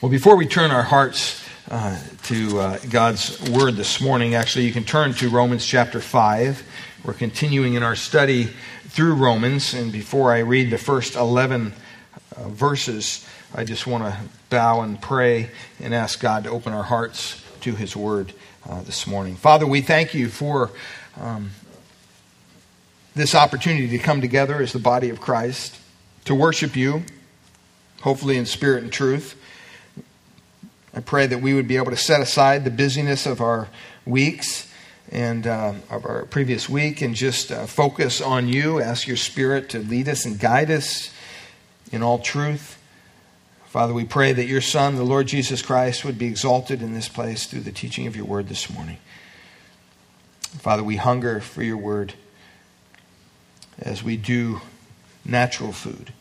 Well, before we turn our hearts uh, to uh, God's Word this morning, actually, you can turn to Romans chapter 5. We're continuing in our study through Romans, and before I read the first 11 uh, verses, I just want to bow and pray and ask God to open our hearts to His Word uh, this morning. Father, we thank you for um, this opportunity to come together as the body of Christ, to worship you, hopefully in spirit and truth. I pray that we would be able to set aside the busyness of our weeks and uh, of our previous week and just uh, focus on you. Ask your Spirit to lead us and guide us in all truth. Father, we pray that your Son, the Lord Jesus Christ, would be exalted in this place through the teaching of your word this morning. Father, we hunger for your word as we do natural food.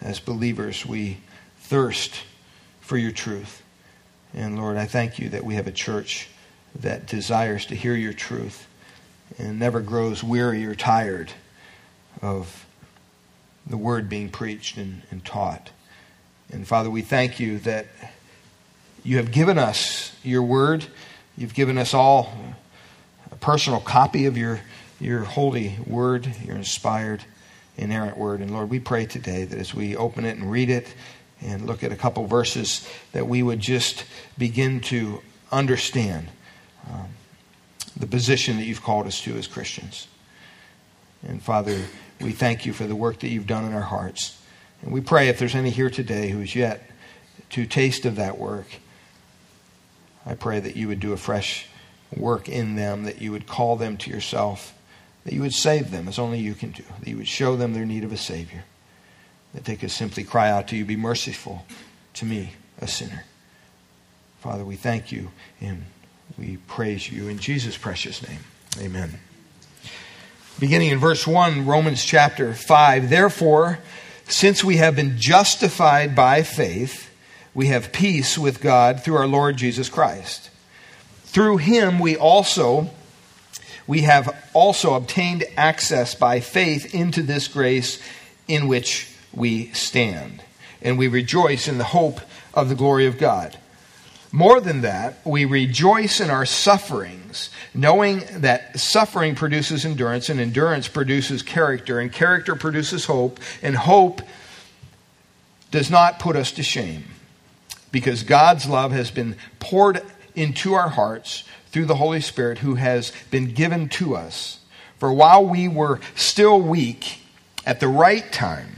As believers, we thirst for your truth. And Lord, I thank you that we have a church that desires to hear your truth and never grows weary or tired of the word being preached and, and taught. And Father, we thank you that you have given us your word. You've given us all a personal copy of your, your holy word, your inspired, inerrant word. And Lord, we pray today that as we open it and read it, and look at a couple verses that we would just begin to understand um, the position that you've called us to as Christians. And Father, we thank you for the work that you've done in our hearts. And we pray if there's any here today who is yet to taste of that work, I pray that you would do a fresh work in them, that you would call them to yourself, that you would save them as only you can do, that you would show them their need of a Savior that they could simply cry out to you, Be merciful to me, a sinner. Father, we thank you and we praise you in Jesus' precious name. Amen. Beginning in verse 1, Romans chapter 5. Therefore, since we have been justified by faith, we have peace with God through our Lord Jesus Christ. Through him we also we have also obtained access by faith into this grace in which we stand. And we rejoice in the hope of the glory of God. More than that, we rejoice in our sufferings, knowing that suffering produces endurance, and endurance produces character, and character produces hope, and hope does not put us to shame. Because God's love has been poured into our hearts through the Holy Spirit who has been given to us. For while we were still weak, at the right time,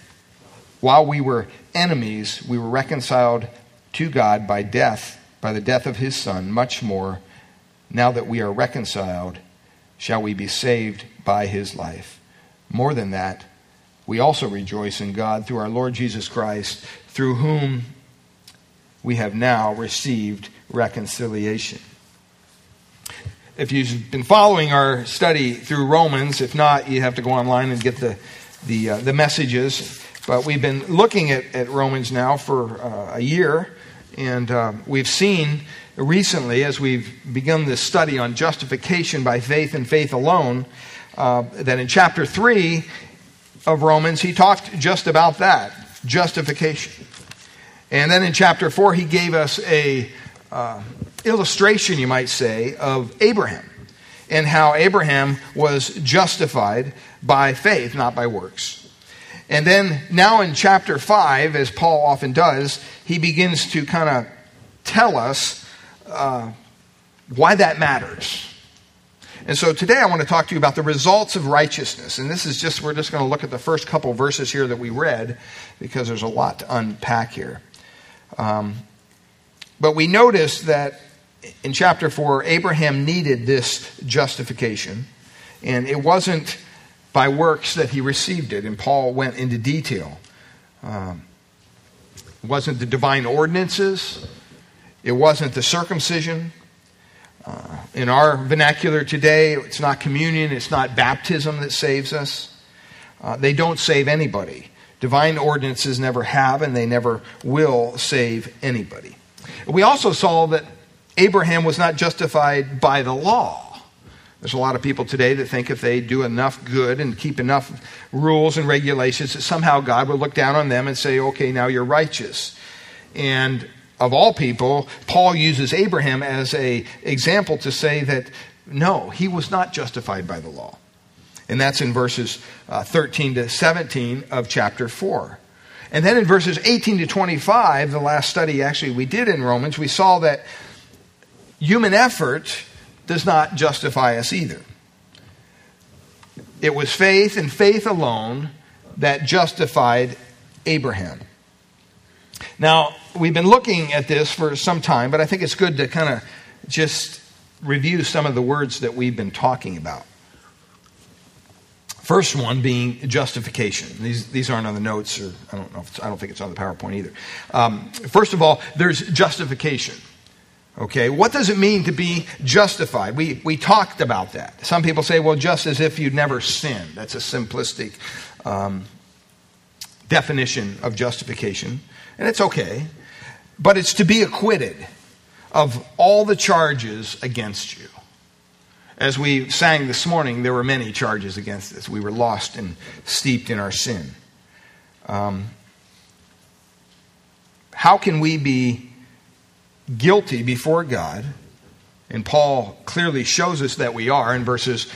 while we were enemies, we were reconciled to God by death, by the death of his Son. Much more, now that we are reconciled, shall we be saved by his life. More than that, we also rejoice in God through our Lord Jesus Christ, through whom we have now received reconciliation. If you've been following our study through Romans, if not, you have to go online and get the, the, uh, the messages. But we've been looking at, at Romans now for uh, a year, and uh, we've seen recently, as we've begun this study on justification by faith and faith alone, uh, that in chapter 3 of Romans, he talked just about that justification. And then in chapter 4, he gave us a uh, illustration, you might say, of Abraham and how Abraham was justified by faith, not by works. And then now in chapter 5, as Paul often does, he begins to kind of tell us uh, why that matters. And so today I want to talk to you about the results of righteousness. And this is just, we're just going to look at the first couple verses here that we read because there's a lot to unpack here. Um, but we notice that in chapter 4, Abraham needed this justification. And it wasn't by works that he received it. And Paul went into detail. Um, It wasn't the divine ordinances, it wasn't the circumcision. Uh, in our vernacular today, it's not communion, it's not baptism that saves us. Uh, they don't save anybody. Divine ordinances never have, and they never will save anybody. We also saw that Abraham was not justified by the law. There's a lot of people today that think if they do enough good and keep enough rules and regulations that somehow God will look down on them and say, okay, now you're righteous. And of all people, Paul uses Abraham as a example to say that no, he was not justified by the law. And that's in verses uh, 13 to 17 of chapter 4. And then in verses 18 to 25, the last study actually we did in Romans, we saw that human effort does not justify us either. It was faith and faith alone that justified Abraham. Now, we've been looking at this for some time, but I think it's good to kind of just review some of the words that we've been talking about. First one being justification. These, these aren't on the notes, or I don't know. I don't think it's on the PowerPoint either. Um, first of all, there's justification. Okay, what does it mean to be justified? We, we talked about that. Some people say, well, just as if you'd never sinned. That's a simplistic um, definition of justification. And it's okay. But it's to be acquitted of all the charges against you. As we sang this morning, there were many charges against us. We were lost and steeped in our sin. Um, how can we be guilty before God. And Paul clearly shows us that we are in verses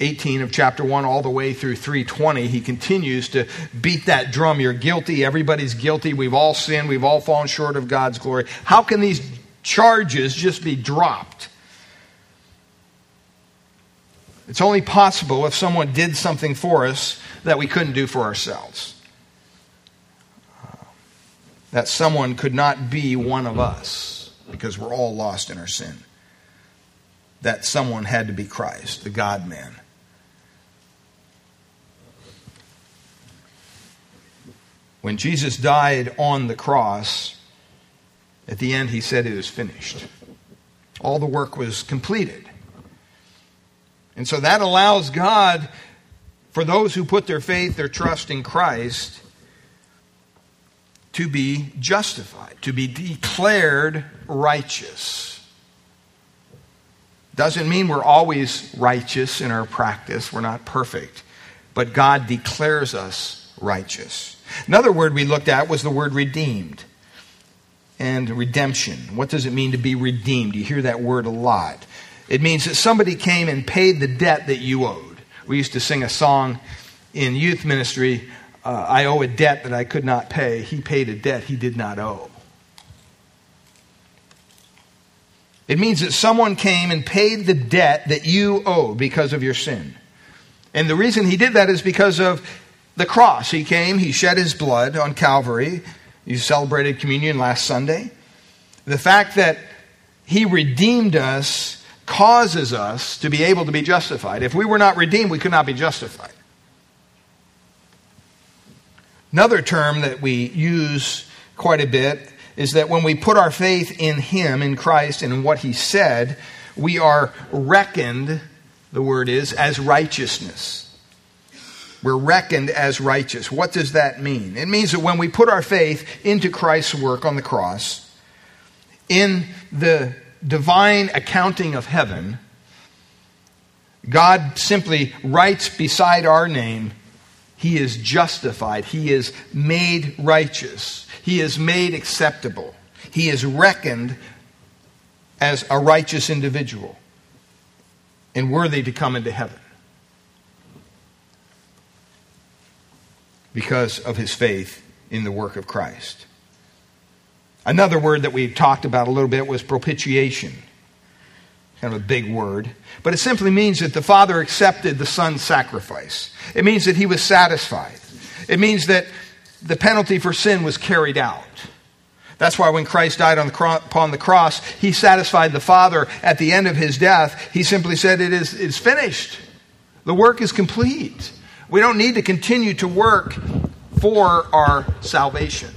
18 of chapter 1 all the way through 320 he continues to beat that drum. You're guilty. Everybody's guilty. We've all sinned. We've all fallen short of god's glory. How can these charges just be dropped? It's only possible if someone did something for us that we couldn't do for ourselves that someone could not be one of us because we're all lost in our sin. That someone had to be Christ, the God man. When Jesus died on the cross, at the end he said, It is finished. All the work was completed. And so that allows God, for those who put their faith, their trust in Christ, to be justified, to be declared righteous. Doesn't mean we're always righteous in our practice, we're not perfect, but God declares us righteous. Another word we looked at was the word redeemed and redemption. What does it mean to be redeemed? You hear that word a lot. It means that somebody came and paid the debt that you owed. We used to sing a song in youth ministry uh, I owe a debt that I could not pay. He paid a debt he did not owe. It means that someone came and paid the debt that you owe because of your sin. And the reason he did that is because of the cross. He came, he shed his blood on Calvary. You celebrated communion last Sunday. The fact that he redeemed us causes us to be able to be justified. If we were not redeemed, we could not be justified. Another term that we use quite a bit is that when we put our faith in Him, in Christ, and in what He said, we are reckoned, the word is, as righteousness. We're reckoned as righteous. What does that mean? It means that when we put our faith into Christ's work on the cross, in the divine accounting of heaven, God simply writes beside our name he is justified. He is made righteous. He is made acceptable. He is reckoned as a righteous individual and worthy to come into heaven because of his faith in the work of Christ. Another word that we talked about a little bit was propitiation kind of a big word, but it simply means that the Father accepted the Son's sacrifice. It means that he was satisfied. It means that the penalty for sin was carried out. That's why when Christ died on the cro- upon the cross, he satisfied the Father at the end of his death. He simply said, It is it's finished. The work is complete. We don't need to continue to work for our salvation.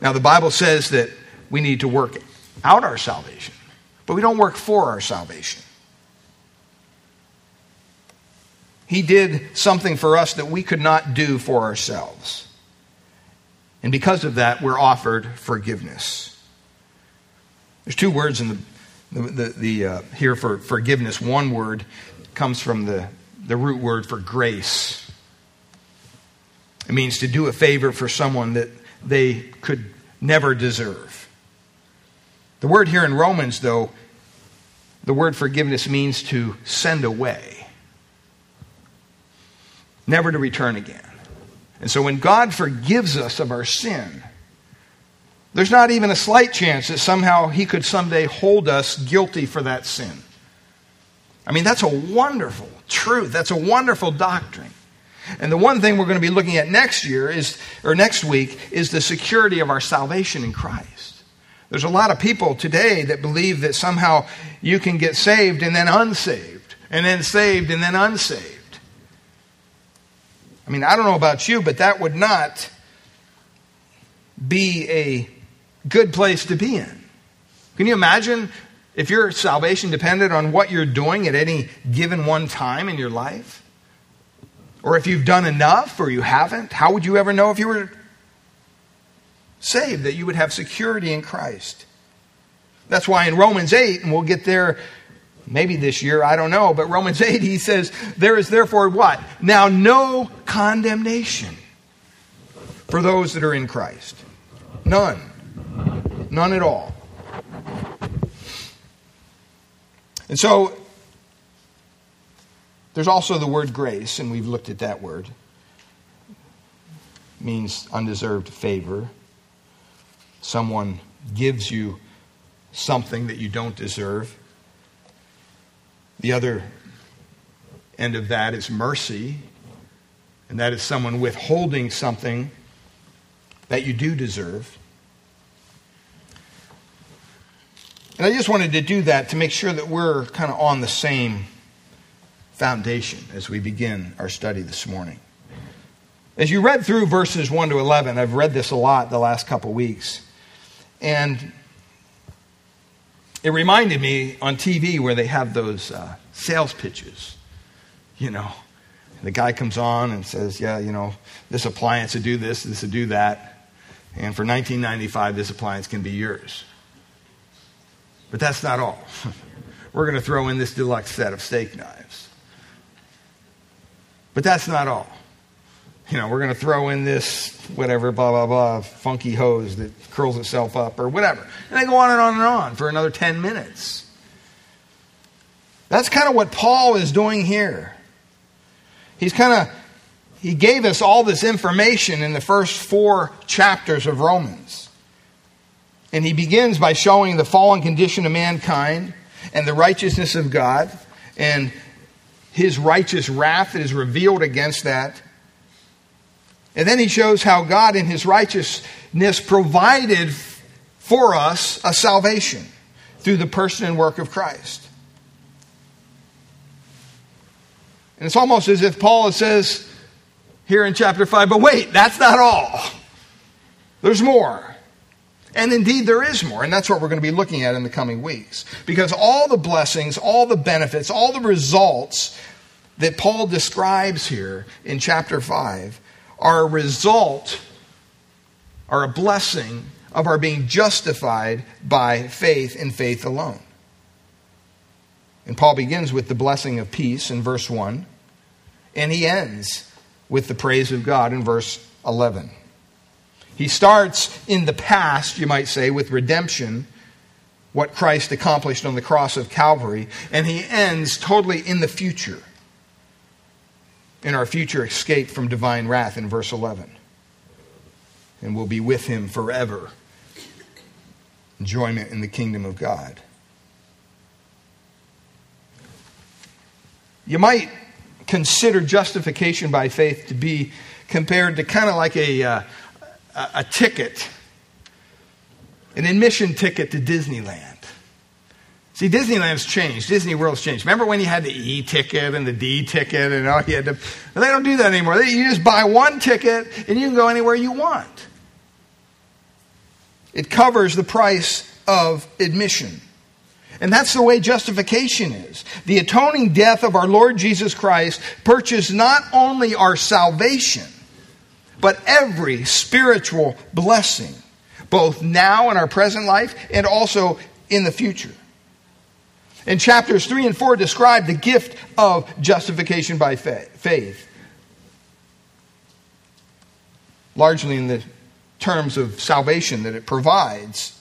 Now, the Bible says that we need to work out our salvation, but we don't work for our salvation. He did something for us that we could not do for ourselves. And because of that, we're offered forgiveness. There's two words in the, the, the, the uh, here for forgiveness. One word comes from the, the root word for grace. It means to do a favor for someone that they could never deserve. The word here in Romans, though, the word forgiveness means to send away, never to return again. And so when God forgives us of our sin, there's not even a slight chance that somehow He could someday hold us guilty for that sin. I mean, that's a wonderful truth. That's a wonderful doctrine. And the one thing we're going to be looking at next year is, or next week, is the security of our salvation in Christ. There's a lot of people today that believe that somehow you can get saved and then unsaved, and then saved and then unsaved. I mean, I don't know about you, but that would not be a good place to be in. Can you imagine if your salvation depended on what you're doing at any given one time in your life? Or if you've done enough or you haven't, how would you ever know if you were saved, that you would have security in Christ? That's why in Romans 8, and we'll get there maybe this year, I don't know. But Romans 8, he says, There is therefore what? Now no condemnation for those that are in Christ. None. None at all. And so, there's also the word grace, and we've looked at that word. It means undeserved favor. Someone gives you something that you don't deserve. The other end of that is mercy, and that is someone withholding something that you do deserve. And I just wanted to do that to make sure that we're kind of on the same foundation as we begin our study this morning. As you read through verses 1 to 11, I've read this a lot the last couple weeks. And it reminded me on TV where they have those uh, sales pitches, you know. The guy comes on and says, Yeah, you know, this appliance will do this, this will do that. And for 1995 this appliance can be yours. But that's not all. We're going to throw in this deluxe set of steak knives. But that's not all you know, we're going to throw in this whatever, blah, blah, blah, funky hose that curls itself up or whatever. And they go on and on and on for another 10 minutes. That's kind of what Paul is doing here. He's kind of, he gave us all this information in the first four chapters of Romans. And he begins by showing the fallen condition of mankind and the righteousness of God and his righteous wrath that is revealed against that. And then he shows how God, in his righteousness, provided for us a salvation through the person and work of Christ. And it's almost as if Paul says here in chapter 5, but wait, that's not all. There's more. And indeed, there is more. And that's what we're going to be looking at in the coming weeks. Because all the blessings, all the benefits, all the results that Paul describes here in chapter 5 are a result, are a blessing of our being justified by faith and faith alone. And Paul begins with the blessing of peace in verse 1, and he ends with the praise of God in verse 11. He starts in the past, you might say, with redemption, what Christ accomplished on the cross of Calvary, and he ends totally in the future in our future escape from divine wrath in verse 11. And we'll be with him forever. Enjoyment in the kingdom of God. You might consider justification by faith to be compared to kind of like a, uh, a ticket, an admission ticket to Disneyland. See, Disneyland's changed. Disney World's changed. Remember when you had the E ticket and the D ticket and all you had to. Well, they don't do that anymore. You just buy one ticket and you can go anywhere you want. it covers the price of admission. And that's the way justification is. The atoning death of our Lord Jesus Christ purchased not only our salvation, but every spiritual blessing, both now in our present life and also in the future. And chapters 3 and 4 describe the gift of justification by faith, largely in the terms of salvation that it provides.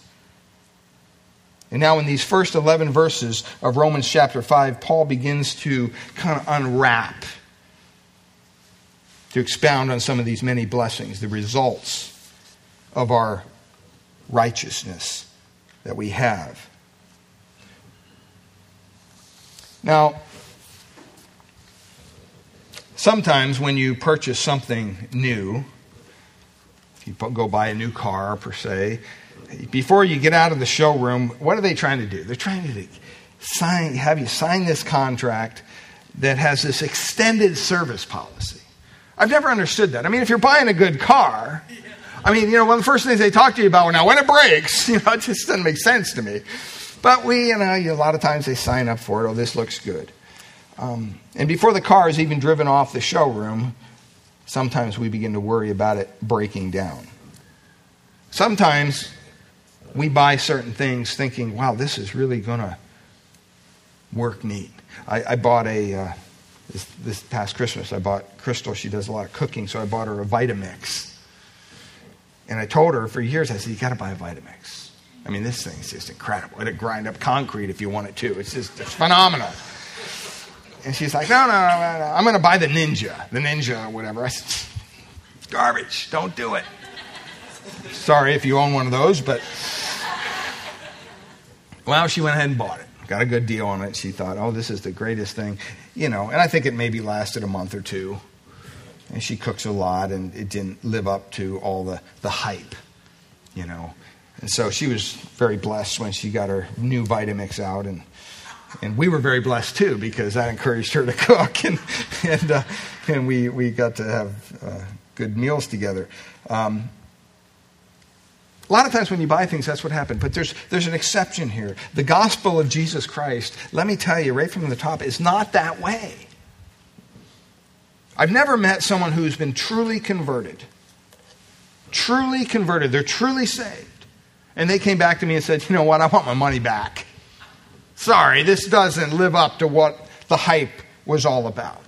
And now, in these first 11 verses of Romans chapter 5, Paul begins to kind of unwrap, to expound on some of these many blessings, the results of our righteousness that we have. Now, sometimes when you purchase something new, if you go buy a new car per se, before you get out of the showroom, what are they trying to do? They're trying to sign, have you sign this contract that has this extended service policy. I've never understood that. I mean, if you're buying a good car, I mean, you know, one of the first things they talk to you about, well, now when it breaks, you know, it just doesn't make sense to me. But we, you know, a lot of times they sign up for it. Oh, this looks good. Um, and before the car is even driven off the showroom, sometimes we begin to worry about it breaking down. Sometimes we buy certain things thinking, wow, this is really going to work neat. I, I bought a, uh, this, this, past Christmas, I bought Crystal, she does a lot of cooking, so I bought her a Vitamix. And I told her for years, I said, you got to buy a Vitamix. I mean, this thing's just incredible. It'll grind up concrete if you want it to. It's just it's phenomenal. And she's like, no, no, no, no, I'm going to buy the Ninja, the Ninja or whatever. I said, garbage. Don't do it. Sorry if you own one of those, but. Well, she went ahead and bought it. Got a good deal on it. She thought, oh, this is the greatest thing. You know, and I think it maybe lasted a month or two. And she cooks a lot, and it didn't live up to all the, the hype, you know. And so she was very blessed when she got her new Vitamix out. And, and we were very blessed too because that encouraged her to cook. And, and, uh, and we, we got to have uh, good meals together. Um, a lot of times when you buy things, that's what happens. But there's, there's an exception here. The gospel of Jesus Christ, let me tell you right from the top, is not that way. I've never met someone who's been truly converted. Truly converted. They're truly saved and they came back to me and said, you know what, I want my money back. Sorry, this doesn't live up to what the hype was all about.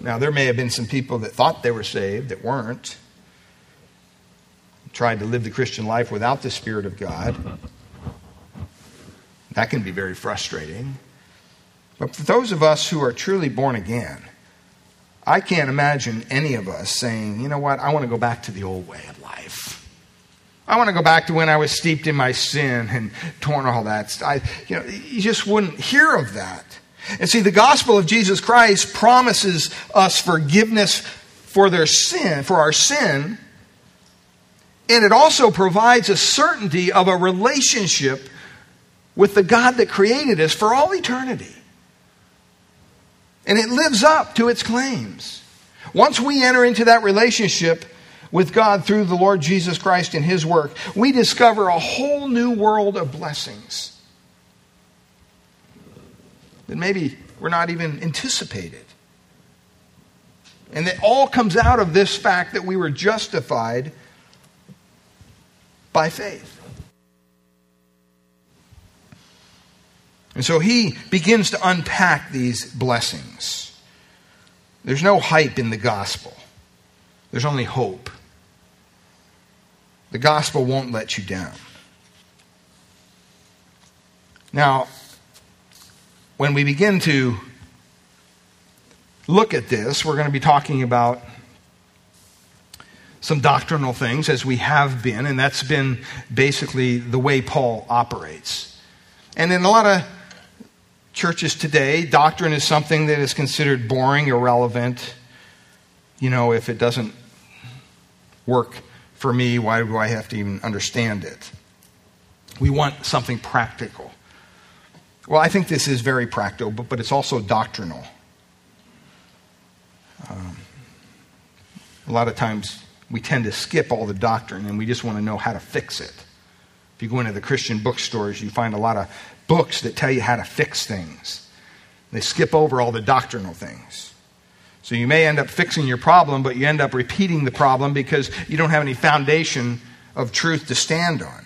Now, there may have been some people that thought they were saved that weren't, tried to live the Christian life without the Spirit of God. That can be very frustrating. But for those of us who are truly born again, I can't imagine any of us saying, you know what, I want to go back to the old way of life. I want to go back to when I was steeped in my sin and torn all that. I, you know, you just wouldn't hear of that. And see, the gospel of Jesus Christ promises us forgiveness for their sin, for our sin, and it also provides a certainty of a relationship with the God that created us for all eternity. And it lives up to its claims. Once we enter into that relationship, with God through the Lord Jesus Christ and His work, we discover a whole new world of blessings that maybe we're not even anticipated. And that all comes out of this fact that we were justified by faith. And so he begins to unpack these blessings. There's no hype in the gospel, there's only hope. The gospel won't let you down. Now, when we begin to look at this, we're going to be talking about some doctrinal things as we have been, and that's been basically the way Paul operates. And in a lot of churches today, doctrine is something that is considered boring, irrelevant. You know, if it doesn't work for me, why do I have to even understand it? We want something practical. Well, I think this is very practical, but, but it's also doctrinal. Um, a lot of times we tend to skip all the doctrine and we just want to know how to fix it. If you go into the Christian bookstores, you find a lot of books that tell you how to fix things. They skip over all the doctrinal things. So you may end up fixing your problem, but you end up repeating the problem because you don't have any foundation of truth to stand on.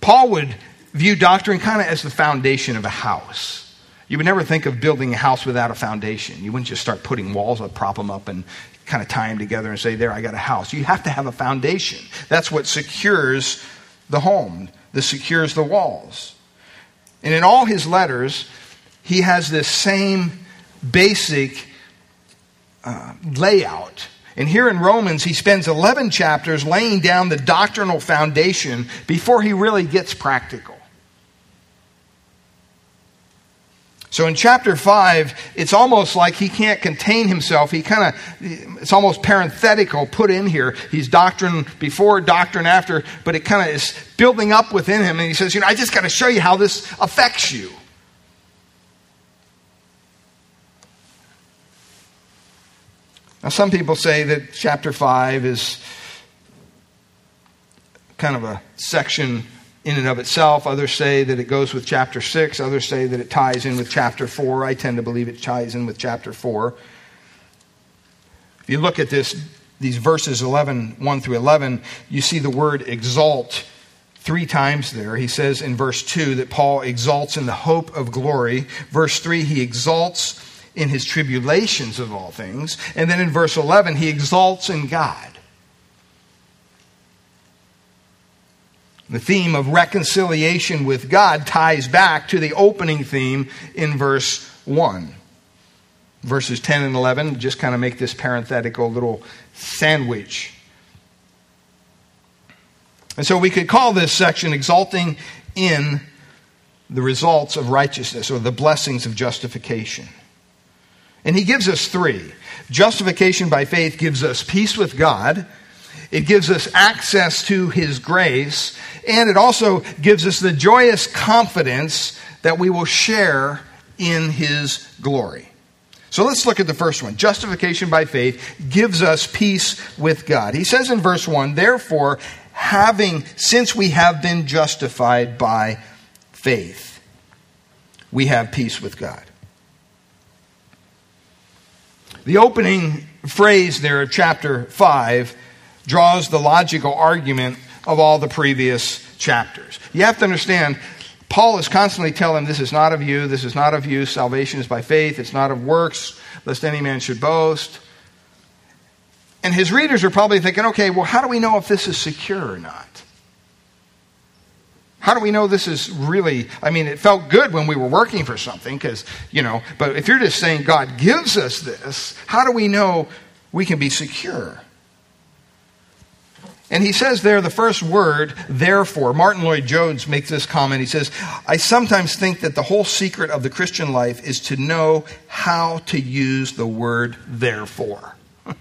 Paul would view doctrine kind of as the foundation of a house. You would never think of building a house without a foundation. You wouldn't just start putting walls up, prop them up, and kind of tie them together and say, There, I got a house. You have to have a foundation. That's what secures the home, that secures the walls. And in all his letters, he has this same basic uh, layout. And here in Romans, he spends 11 chapters laying down the doctrinal foundation before he really gets practical. So in chapter 5, it's almost like he can't contain himself. He kind of, it's almost parenthetical put in here. He's doctrine before, doctrine after, but it kind of is building up within him. And he says, You know, I just got to show you how this affects you. Now, some people say that chapter 5 is kind of a section in and of itself. Others say that it goes with chapter 6. Others say that it ties in with chapter 4. I tend to believe it ties in with chapter 4. If you look at this, these verses 11, 1 through 11, you see the word exalt three times there. He says in verse 2 that Paul exalts in the hope of glory. Verse 3, he exalts in his tribulations of all things. And then in verse 11, he exalts in God. The theme of reconciliation with God ties back to the opening theme in verse 1. Verses 10 and 11 just kind of make this parenthetical little sandwich. And so we could call this section exalting in the results of righteousness or the blessings of justification. And he gives us three. Justification by faith gives us peace with God it gives us access to His grace, and it also gives us the joyous confidence that we will share in His glory. So let's look at the first one. Justification by faith gives us peace with God. He says in verse 1, therefore, having, since we have been justified by faith, we have peace with God. The opening phrase there of chapter 5 draws the logical argument of all the previous chapters. You have to understand, Paul is constantly telling this is not of you, this is not of you, salvation is by faith, it's not of works, lest any man should boast. And his readers are probably thinking, okay, well, how do we know if this is secure or not? How do we know this is really, I mean, it felt good when we were working for something because, you know, but if you're just saying God gives us this, how do we know we can be secure? And he says there the first word, therefore. Martyn Lloyd-Jones makes this comment. He says, I sometimes think that the whole secret of the Christian life is to know how to use the word therefore.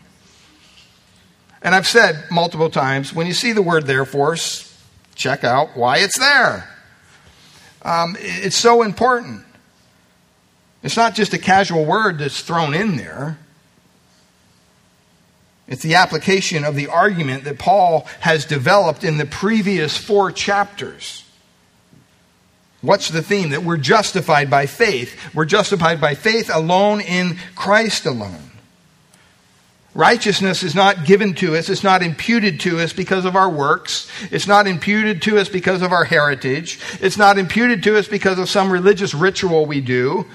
and I've said multiple times when you see the word therefore, check out why it's there. Um, it's so important. It's not just a casual word that's thrown in there. It's the application of the argument that Paul has developed in the previous four chapters. What's the theme? That we're justified by faith. We're justified by faith alone in Christ alone. Righteousness is not given to us, it's not imputed to us because of our works, it's not imputed to us because of our heritage, it's not imputed to us because of some religious ritual we do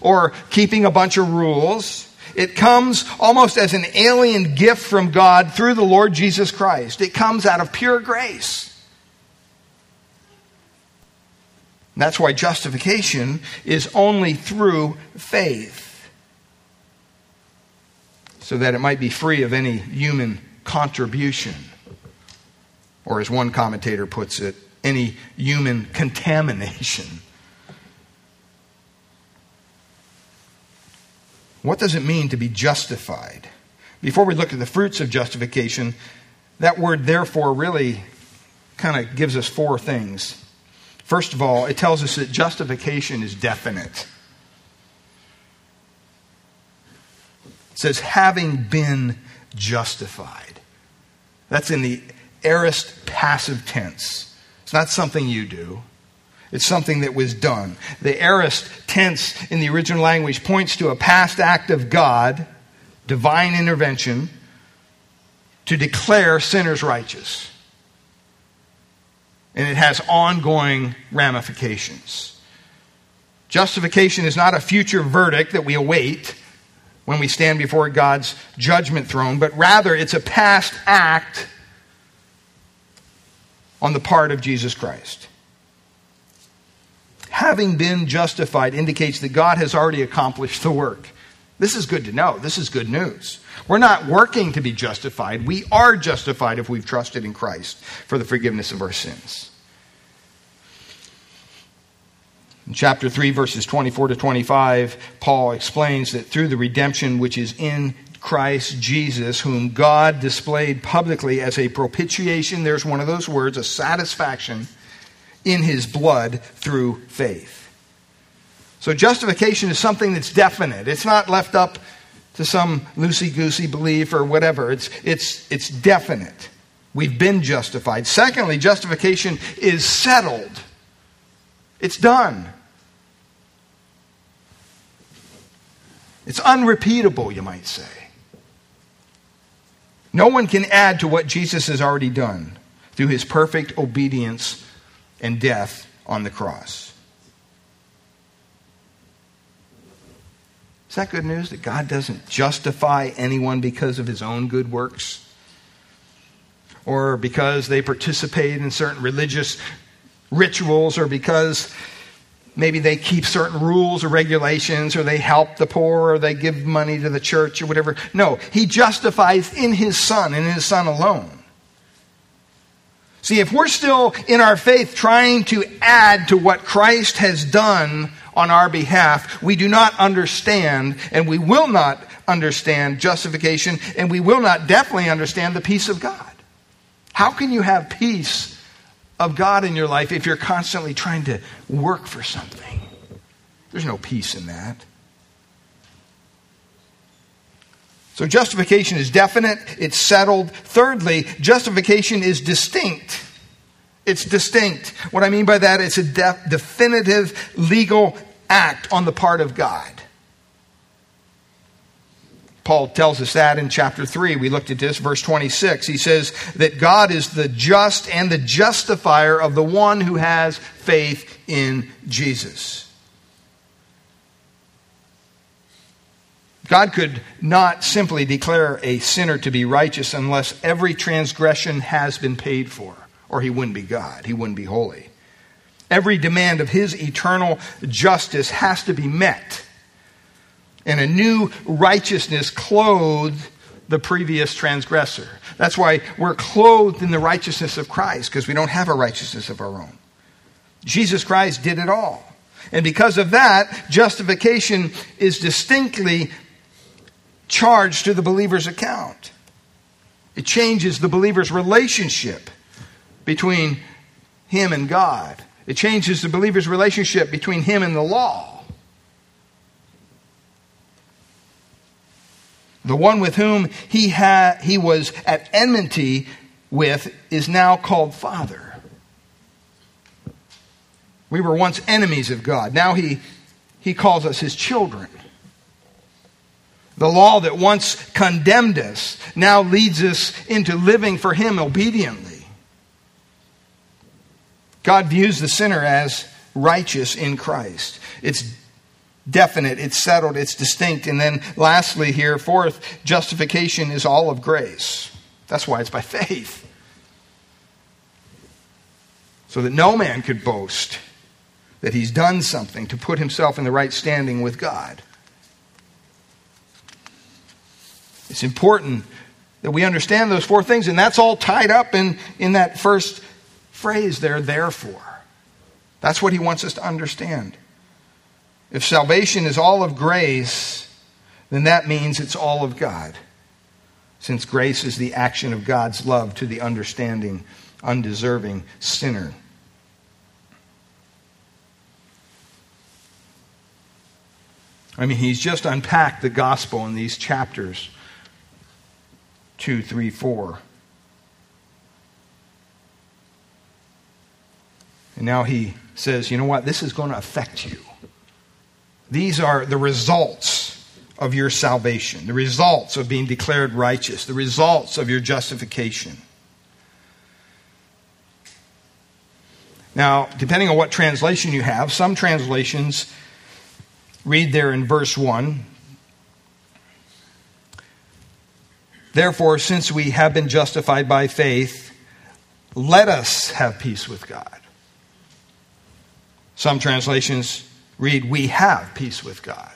or keeping a bunch of rules. It comes almost as an alien gift from God through the Lord Jesus Christ. It comes out of pure grace. that's why justification is only through faith, so that it might be free of any human contribution. Or, as one commentator puts it, any human contamination. What does it mean to be justified? Before we look at the fruits of justification, that word therefore really kind of gives us four things. First of all, it tells us that justification is definite. It says, having been justified. That's in the aorist passive tense. It's not something you do. It's something that was done. The aorist tense in the original language points to a past act of God, divine intervention, to declare sinners righteous. And it has ongoing ramifications. Justification is not a future verdict that we await when we stand before God's judgment throne, but rather it's a past act on the part of Jesus Christ having been justified indicates that God has already accomplished the work. This is good to know. This is good news. We're not working to be justified. We are justified if we've trusted in Christ for the forgiveness of our sins. In chapter 3, verses 24 to 25, Paul explains that through the redemption which is in Christ Jesus, whom God displayed publicly as a propitiation, there's one of those words, a satisfaction in his blood through faith. So justification is something that's definite. It's not left up to some loosey goosey belief or whatever. It's, it's, it's definite. We've been justified. Secondly, justification is settled, it's done. It's unrepeatable, you might say. No one can add to what Jesus has already done through his perfect obedience and death on the cross. Is that good news that God doesn't justify anyone because of his own good works? Or because they participate in certain religious rituals, or because maybe they keep certain rules or regulations, or they help the poor, or they give money to the church, or whatever. No, he justifies in his Son and in his Son alone. See, if we're still in our faith trying to add to what Christ has done on our behalf, we do not understand and we will not understand justification and we will not definitely understand the peace of God. How can you have peace of God in your life if you're constantly trying to work for something? There's no peace in that. So justification is definite, it's settled. Thirdly, justification is distinct. It's distinct. What I mean by that, it's a def- definitive legal act on the part of God. Paul tells us that in chapter 3. We looked at this, verse 26. He says that God is the just and the justifier of the one who has faith in Jesus. God could not simply declare a sinner to be righteous unless every transgression has been paid for, or he wouldn't be God. He wouldn't be holy. Every demand of his eternal justice has to be met. And a new righteousness clothed the previous transgressor. That's why we're clothed in the righteousness of Christ, because we don't have a righteousness of our own. Jesus Christ did it all. And because of that, justification is distinctly charged to the believer's account. It changes the believer's relationship between him and God. It changes the believer's relationship between him and the law. The one with whom he, had, he was at enmity with is now called Father. We were once enemies of God. Now he, he calls us his children. The law that once condemned us now leads us into living for Him obediently. God views the sinner as righteous in Christ. It's definite, it's settled, it's distinct. And then lastly, here, fourth, justification is all of grace. That's why it's by faith. So that no man could boast that he's done something to put himself in the right standing with God. It's important that we understand those four things, and that's all tied up in, in that first phrase there, therefore. That's what he wants us to understand. If salvation is all of grace, then that means it's all of God, since grace is the action of God's love to the understanding, undeserving sinner. I mean, he's just unpacked the gospel in these chapters 2, 3, 4. And now he says, you know what? This is going to affect you. These are the results of your salvation, the results of being declared righteous, the results of your justification. Now, depending on what translation you have, some translations read there in verse 1 Therefore, since we have been justified by faith, let us have peace with God. Some translations read, We have peace with God.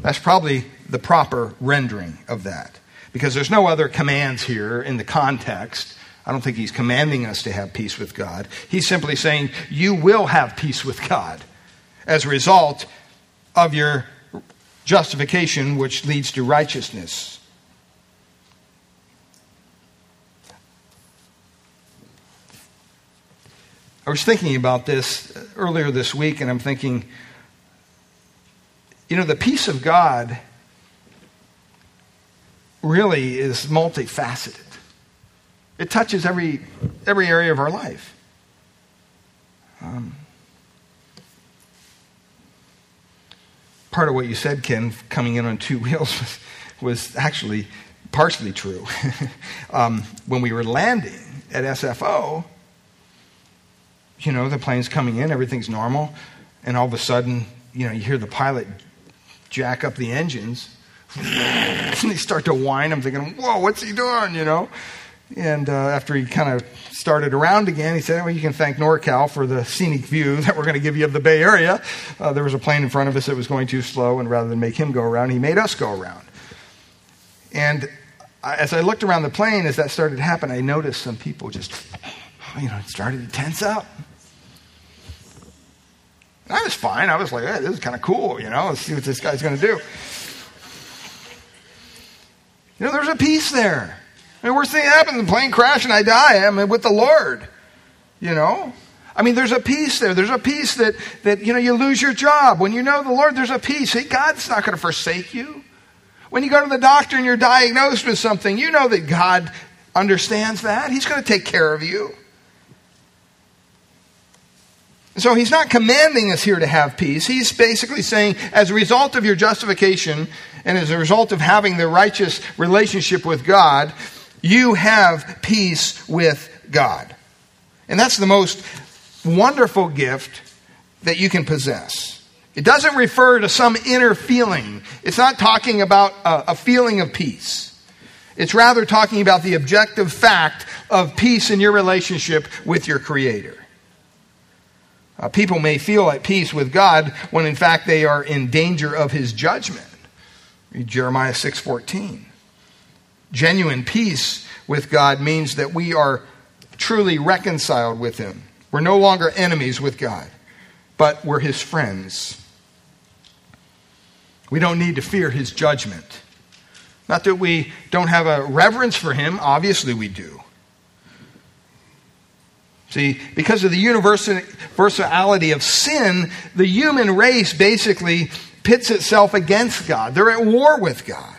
That's probably the proper rendering of that. Because there's no other commands here in the context. I don't think he's commanding us to have peace with God. He's simply saying, You will have peace with God as a result of your justification, which leads to righteousness. I was thinking about this earlier this week, and I'm thinking, you know, the peace of God really is multifaceted. It touches every, every area of our life. Um, part of what you said, Ken, coming in on two wheels, was, was actually partially true. um, when we were landing at SFO, you know, the plane's coming in, everything's normal, and all of a sudden, you know, you hear the pilot jack up the engines. and they start to whine. I'm thinking, whoa, what's he doing, you know? And uh, after he kind of started around again, he said, well, you can thank NorCal for the scenic view that we're going to give you of the Bay Area. Uh, there was a plane in front of us that was going too slow, and rather than make him go around, he made us go around. And as I looked around the plane, as that started to happen, I noticed some people just, you know, started to tense up. I was fine. I was like, hey, this is kind of cool, you know, let's see what this guy's going to do. You know, there's a peace there. I mean, worst thing happens, the plane crash and I die. I'm with the Lord. You know? I mean, there's a peace there. There's a peace that, that, you know, you lose your job. When you know the Lord, there's a peace. Hey, God's not going to forsake you. When you go to the doctor and you're diagnosed with something, you know that God understands that. He's going to take care of you. So he's not commanding us here to have peace. He's basically saying, as a result of your justification and as a result of having the righteous relationship with God, you have peace with God. And that's the most wonderful gift that you can possess. It doesn't refer to some inner feeling. It's not talking about a, a feeling of peace. It's rather talking about the objective fact of peace in your relationship with your Creator. Uh, people may feel at peace with God when in fact they are in danger of his judgment. Read Jeremiah 6:14. Genuine peace with God means that we are truly reconciled with him. We're no longer enemies with God, but we're his friends. We don't need to fear his judgment. Not that we don't have a reverence for him, obviously we do. See, because of the universality of sin, the human race basically pits itself against God. They're at war with God.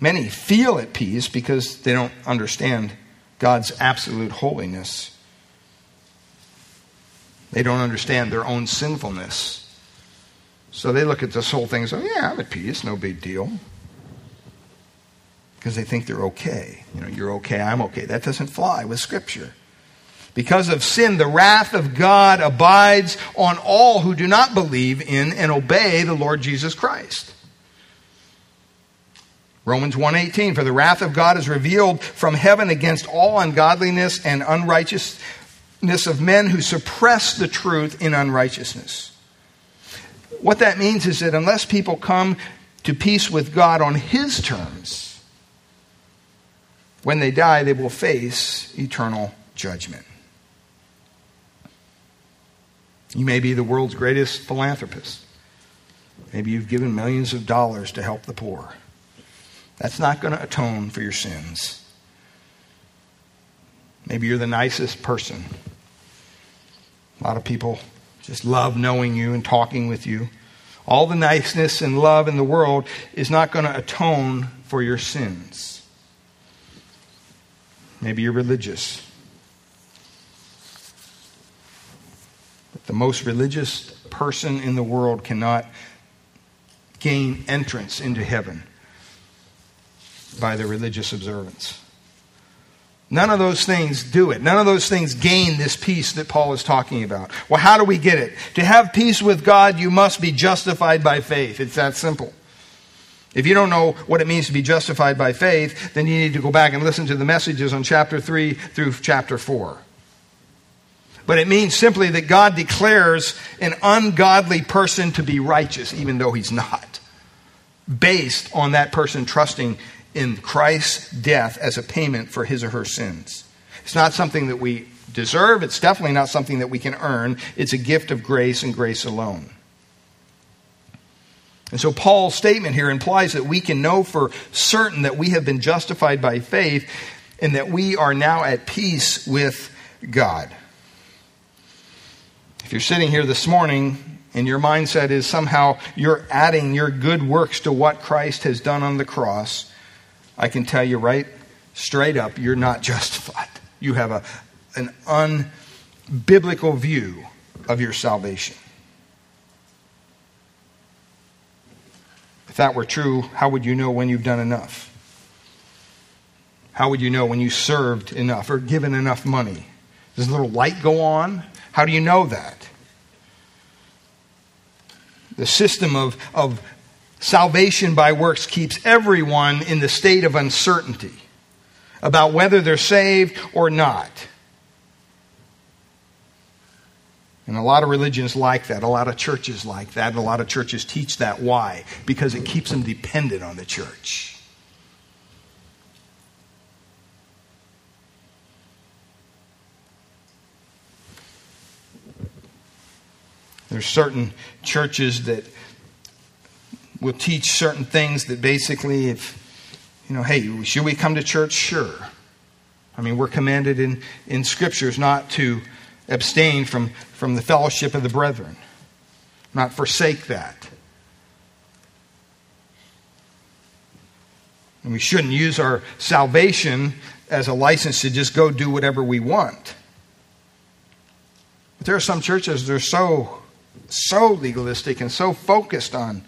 Many feel at peace because they don't understand God's absolute holiness. They don't understand their own sinfulness. So they look at this whole thing and say, Yeah, I'm at peace, no big deal because they think they're okay. You know, you're okay, I'm okay. That doesn't fly with Scripture. Because of sin, the wrath of God abides on all who do not believe in and obey the Lord Jesus Christ. Romans 1:18 For the wrath of God is revealed from heaven against all ungodliness and unrighteousness of men who suppress the truth in unrighteousness. What that means is that unless people come to peace with God on his terms, when they die, they will face eternal judgment. You may be the world's greatest philanthropist. Maybe you've given millions of dollars to help the poor. That's not going to atone for your sins. Maybe you're the nicest person. A lot of people just love knowing you and talking with you. All the niceness and love in the world is not going to atone for your sins. Maybe you're religious. But the most religious person in the world cannot gain entrance into heaven by the religious observance. None of those things do it. None of those things gain this peace that Paul is talking about. Well, how do we get it? To have peace with God, you must be justified by faith. It's that simple. If you don't know what it means to be justified by faith, then you need to go back and listen to the messages on chapter 3 through chapter 4. But it means simply that God declares an ungodly person to be righteous, even though he's not, based on that person trusting in Christ's death as a payment for his or her sins. It's not something that we deserve, it's definitely not something that we can earn. It's a gift of grace and grace alone. And so Paul's statement here implies that we can know for certain that we have been justified by faith and that we are now at peace with God. If you're sitting here this morning and your mindset is somehow you're adding your good works to what Christ has done on the cross, I can tell you right straight up, you're not justified. You have a, an unbiblical view of your salvation. If that were true, how would you know when you've done enough? How would you know when you served enough or given enough money? Does a little light go on? How do you know that? The system of, of Salvation by works keeps everyone in the state of uncertainty about whether they're saved or not. And a lot of religions like that, a lot of churches like that, and a lot of churches teach that. Why? Because it keeps them dependent on the church. There's certain churches that will teach certain things that basically, if, you know, hey, should we come to church? Sure. I mean, we're commanded in, in scriptures not to abstain from, from the fellowship of the brethren, not forsake that. And we shouldn't use our salvation as a license to just go do whatever we want. But there are some churches that are so, so legalistic and so focused on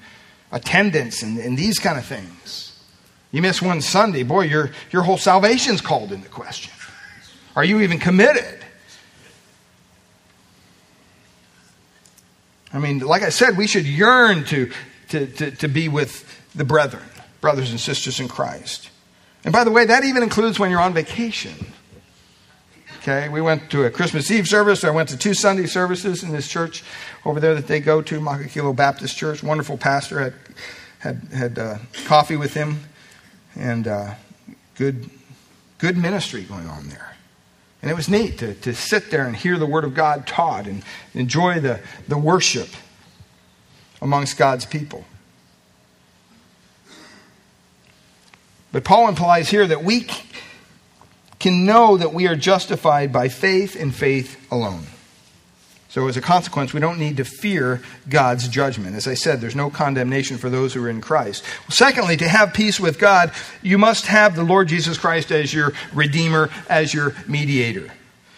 attendance and, and these kind of things. You miss one Sunday, boy, your, your whole salvation's called into question. Are you even committed? I mean, like I said, we should yearn to, to, to, to be with the brethren, brothers and sisters in Christ. And by the way, that even includes when you're on vacation. Okay, we went to a Christmas Eve service. I went to two Sunday services in this church over there that they go to, Makakilo Baptist Church. Wonderful pastor. Had had had uh, coffee with him, and uh, good good ministry going on there. And it was neat to, to sit there and hear the Word of God taught and enjoy the, the worship amongst God's people. But Paul implies here that we can know that we are justified by faith and faith alone. So, as a consequence, we don't need to fear God's judgment. As I said, there's no condemnation for those who are in Christ. Secondly, to have peace with God, you must have the Lord Jesus Christ as your Redeemer, as your mediator. It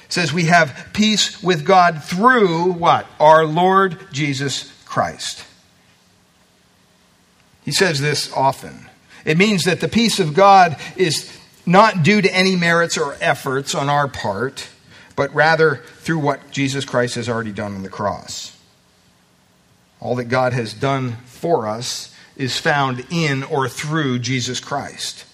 says we have peace with God through what? Our Lord Jesus Christ. He says this often. It means that the peace of God is not due to any merits or efforts on our part, but rather through what Jesus Christ has already done on the cross. All that God has done for us is found in or through Jesus Christ.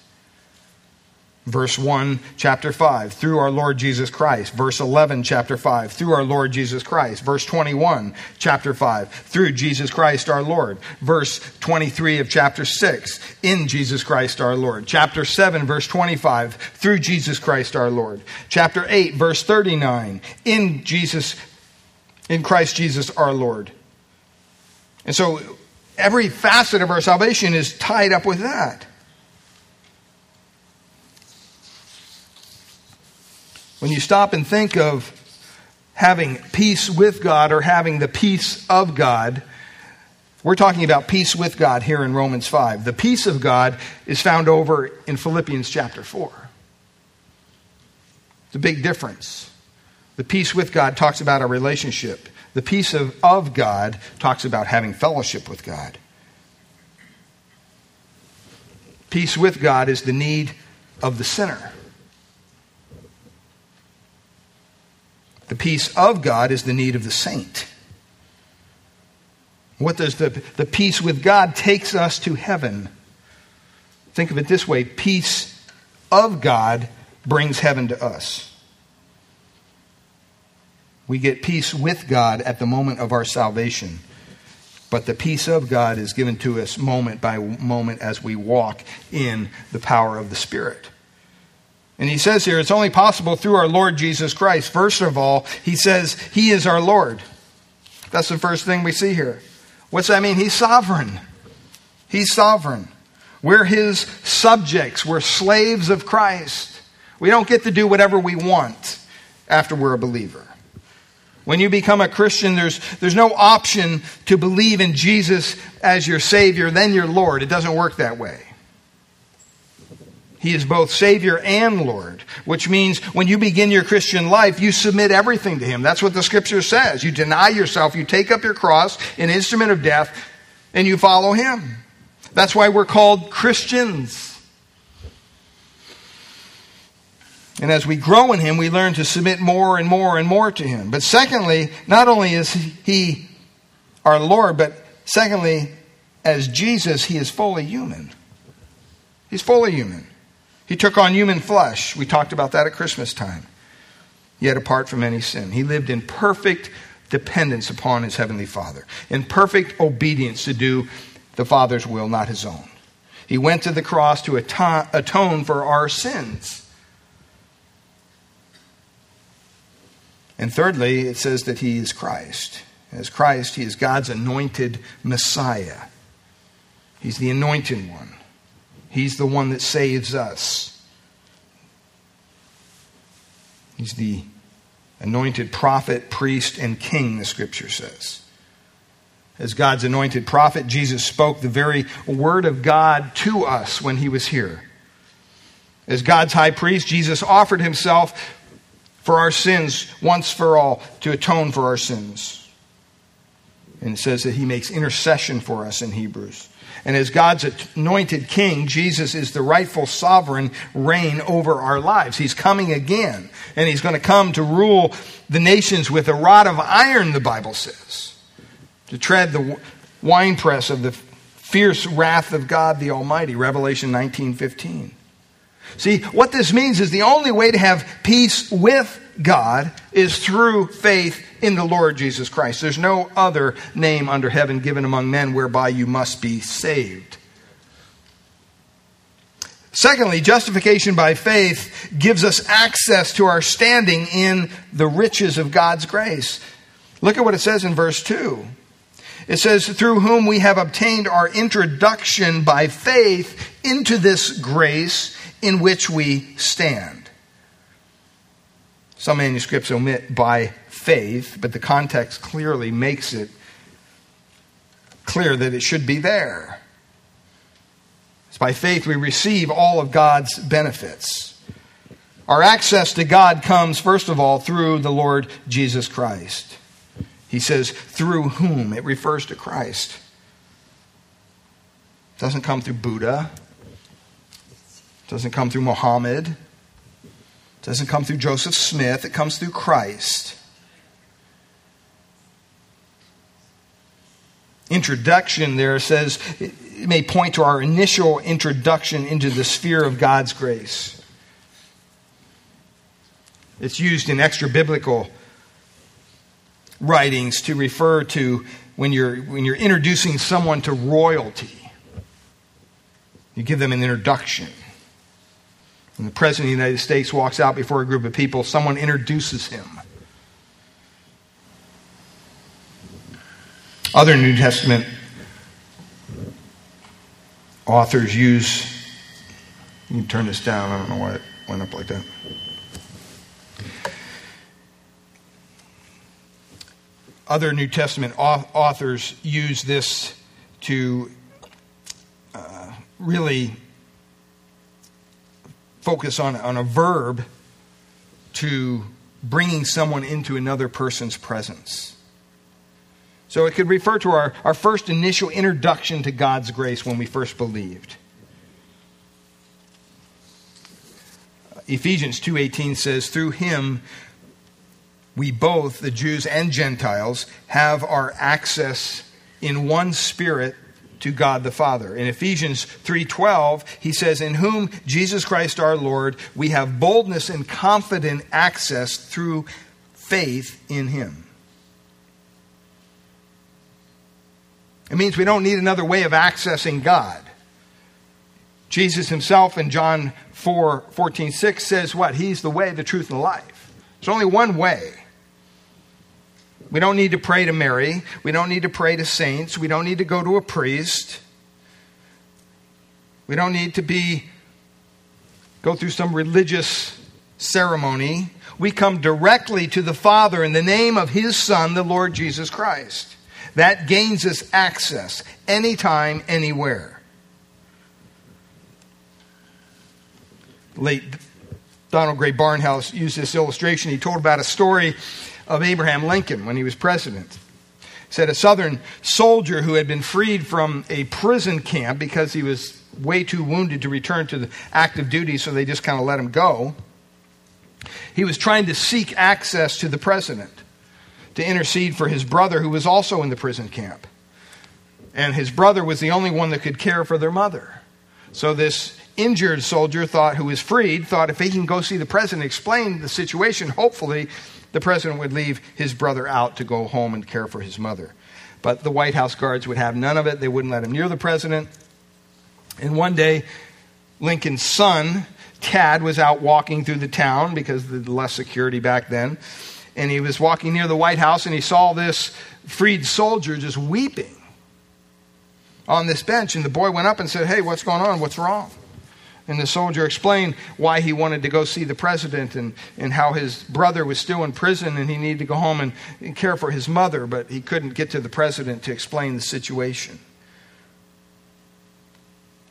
Verse 1, chapter 5, through our Lord Jesus Christ. Verse 11, chapter 5, through our Lord Jesus Christ. Verse 21, chapter 5, through Jesus Christ our Lord. Verse 23 of chapter 6, in Jesus Christ our Lord. Chapter 7, verse 25, through Jesus Christ our Lord. Chapter 8, verse 39, in Jesus, in Christ Jesus our Lord. And so every facet of our salvation is tied up with that. When you stop and think of having peace with God or having the peace of God, We're talking about peace with God here in Romans 5. The peace of God is found over in Philippians chapter 4. It's a big difference. The peace with God talks about a relationship. The peace of, of God talks about having fellowship with God. Peace with God is the need of the sinner. The peace of God is the need of the saint. What does the, the peace with God takes us to heaven? Think of it this way peace of God brings heaven to us. We get peace with God at the moment of our salvation. But the peace of God is given to us moment by moment as we walk in the power of the Spirit. And he says here, it's only possible through our Lord Jesus Christ. First of all, he says, He is our Lord. That's the first thing we see here. What's that mean? He's sovereign. He's sovereign. We're his subjects. We're slaves of Christ. We don't get to do whatever we want after we're a believer. When you become a Christian, there's, there's no option to believe in Jesus as your Savior, then your Lord. It doesn't work that way. He is both Savior and Lord, which means when you begin your Christian life, you submit everything to Him. That's what the Scripture says. You deny yourself, you take up your cross, an instrument of death, and you follow Him. That's why we're called Christians. And as we grow in Him, we learn to submit more and more and more to Him. But secondly, not only is He our Lord, but secondly, as Jesus, He is fully human. He's fully human. He took on human flesh. We talked about that at Christmas time. Yet apart from any sin. He lived in perfect dependence upon his heavenly Father, in perfect obedience to do the Father's will, not his own. He went to the cross to atone for our sins. And thirdly, it says that he is Christ. As Christ, he is God's anointed Messiah. He's the anointed one. He's the one that saves us. He's the anointed prophet, priest, and king, the scripture says. As God's anointed prophet, Jesus spoke the very word of God to us when he was here. As God's high priest, Jesus offered himself for our sins once for all to atone for our sins. And it says that he makes intercession for us in Hebrews. And as God's anointed king, Jesus is the rightful sovereign reign over our lives. He's coming again. And he's going to come to rule the nations with a rod of iron, the Bible says, to tread the winepress of the fierce wrath of God the Almighty. Revelation 19 15. See, what this means is the only way to have peace with God is through faith in the Lord Jesus Christ. There's no other name under heaven given among men whereby you must be saved. Secondly, justification by faith gives us access to our standing in the riches of God's grace. Look at what it says in verse 2. It says, through whom we have obtained our introduction by faith into this grace in which we stand. Some manuscripts omit by faith, but the context clearly makes it clear that it should be there. It's by faith we receive all of God's benefits. Our access to God comes, first of all, through the Lord Jesus Christ. He says, through whom? It refers to Christ. It doesn't come through Buddha. It doesn't come through Muhammad. It doesn't come through Joseph Smith, it comes through Christ. Introduction there says it may point to our initial introduction into the sphere of God's grace. It's used in extra biblical writings to refer to when you're, when you're introducing someone to royalty. You give them an introduction. When the President of the United States walks out before a group of people, someone introduces him. Other New Testament authors use, you can turn this down, I don't know why it went up like that. Other New Testament authors use this to uh, really focus on, on a verb to bringing someone into another person's presence. So it could refer to our, our first initial introduction to God's grace when we first believed. Ephesians 2:18 says through him we both the Jews and Gentiles have our access in one spirit to God the Father. In Ephesians 3:12, he says in whom Jesus Christ our Lord we have boldness and confident access through faith in him. It means we don't need another way of accessing God. Jesus himself in John 4 14, 6 says what? He's the way, the truth, and the life. There's only one way. We don't need to pray to Mary. We don't need to pray to saints. We don't need to go to a priest. We don't need to be go through some religious ceremony. We come directly to the Father in the name of his Son, the Lord Jesus Christ. That gains us access anytime, anywhere. Late Donald Grey Barnhouse used this illustration. He told about a story of Abraham Lincoln when he was president. Said a Southern soldier who had been freed from a prison camp because he was way too wounded to return to the active duty, so they just kind of let him go. He was trying to seek access to the president to intercede for his brother who was also in the prison camp. And his brother was the only one that could care for their mother. So this injured soldier thought who was freed thought if he can go see the president explain the situation hopefully the president would leave his brother out to go home and care for his mother. But the White House guards would have none of it. They wouldn't let him near the president. And one day, Lincoln's son, Tad, was out walking through the town because of the less security back then. And he was walking near the White House and he saw this freed soldier just weeping on this bench. And the boy went up and said, Hey, what's going on? What's wrong? And the soldier explained why he wanted to go see the president and, and how his brother was still in prison and he needed to go home and, and care for his mother, but he couldn't get to the president to explain the situation.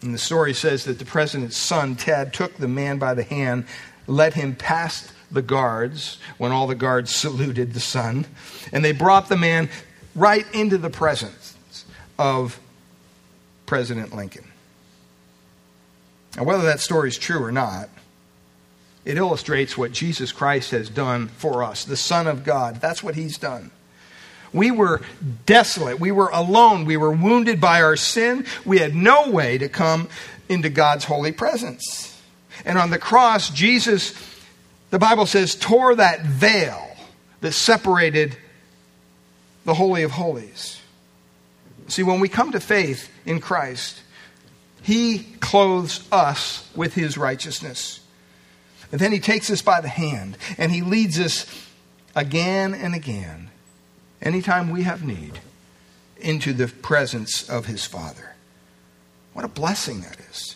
And the story says that the president's son, Ted, took the man by the hand, led him past the guards when all the guards saluted the son, and they brought the man right into the presence of President Lincoln. And whether that story is true or not, it illustrates what Jesus Christ has done for us, the Son of God. That's what He's done. We were desolate. We were alone. We were wounded by our sin. We had no way to come into God's holy presence. And on the cross, Jesus, the Bible says, tore that veil that separated the Holy of Holies. See, when we come to faith in Christ, he clothes us with His righteousness. And then He takes us by the hand and He leads us again and again, anytime we have need, into the presence of His Father. What a blessing that is.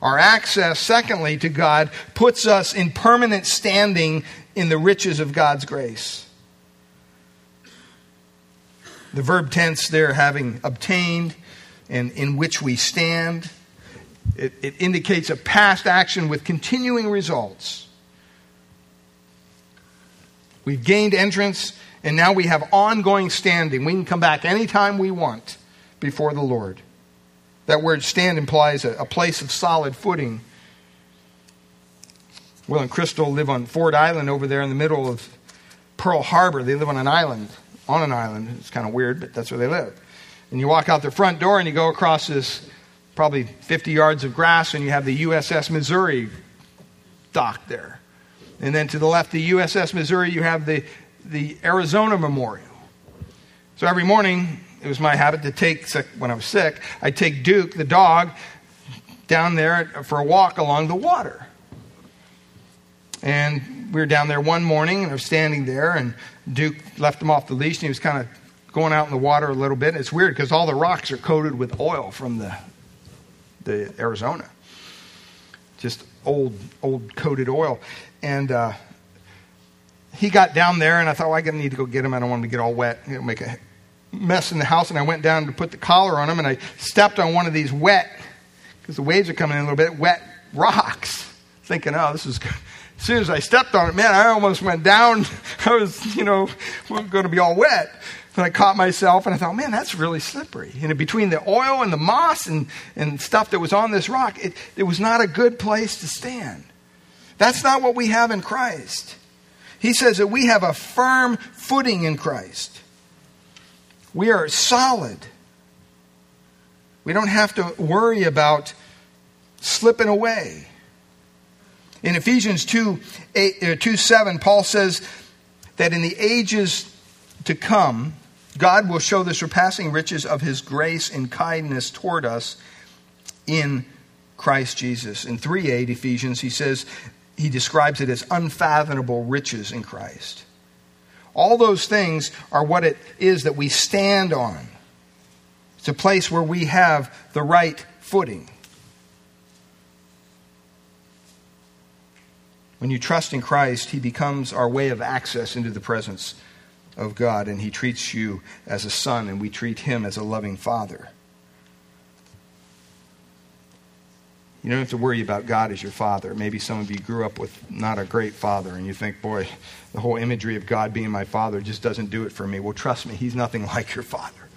Our access, secondly, to God puts us in permanent standing in the riches of God's grace. The verb tense there, having obtained, and in which we stand. It, it indicates a past action with continuing results. We've gained entrance, and now we have ongoing standing. We can come back anytime we want before the Lord. That word stand implies a, a place of solid footing. Will and Crystal live on Ford Island over there in the middle of Pearl Harbor. They live on an island, on an island. It's kind of weird, but that's where they live. And you walk out the front door and you go across this probably 50 yards of grass, and you have the USS Missouri docked there. And then to the left, of the USS Missouri, you have the, the Arizona Memorial. So every morning, it was my habit to take, when I was sick, I'd take Duke, the dog, down there for a walk along the water. And we were down there one morning, and I was standing there, and Duke left him off the leash, and he was kind of going out in the water a little bit. And it's weird because all the rocks are coated with oil from the the Arizona. Just old, old coated oil. And uh, he got down there, and I thought, well, I need to go get him. I don't want him to get all wet. Make a mess in the house, and I went down to put the collar on him, and I stepped on one of these wet, because the waves are coming in a little bit, wet rocks, thinking, oh, this is good. As soon as I stepped on it, man, I almost went down. I was, you know, going to be all wet. And I caught myself and I thought, man, that's really slippery. And between the oil and the moss and, and stuff that was on this rock, it, it was not a good place to stand. That's not what we have in Christ. He says that we have a firm footing in Christ. We are solid. We don't have to worry about slipping away. In Ephesians 2, 8, uh, 2 7, Paul says that in the ages to come, God will show the surpassing riches of his grace and kindness toward us in Christ Jesus. In 3 8 Ephesians, he says, he describes it as unfathomable riches in Christ. All those things are what it is that we stand on. It's a place where we have the right footing. When you trust in Christ, He becomes our way of access into the presence of God, and He treats you as a son, and we treat Him as a loving Father. You don't have to worry about God as your father. Maybe some of you grew up with not a great father, and you think, boy, the whole imagery of God being my father just doesn't do it for me. Well, trust me, He's nothing like your father.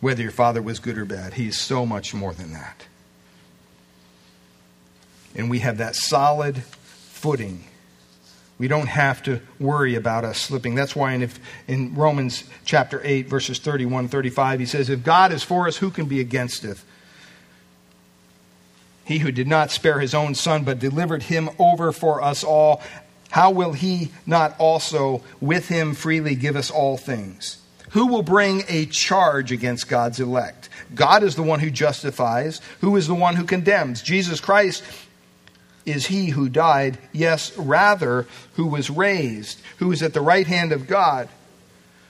Whether your father was good or bad, He's so much more than that. And we have that solid footing. We don't have to worry about us slipping. That's why in, if, in Romans chapter 8, verses 31 35, he says, If God is for us, who can be against us? He who did not spare his own son, but delivered him over for us all, how will he not also with him freely give us all things? Who will bring a charge against God's elect? God is the one who justifies. Who is the one who condemns? Jesus Christ is he who died, yes, rather, who was raised, who is at the right hand of God,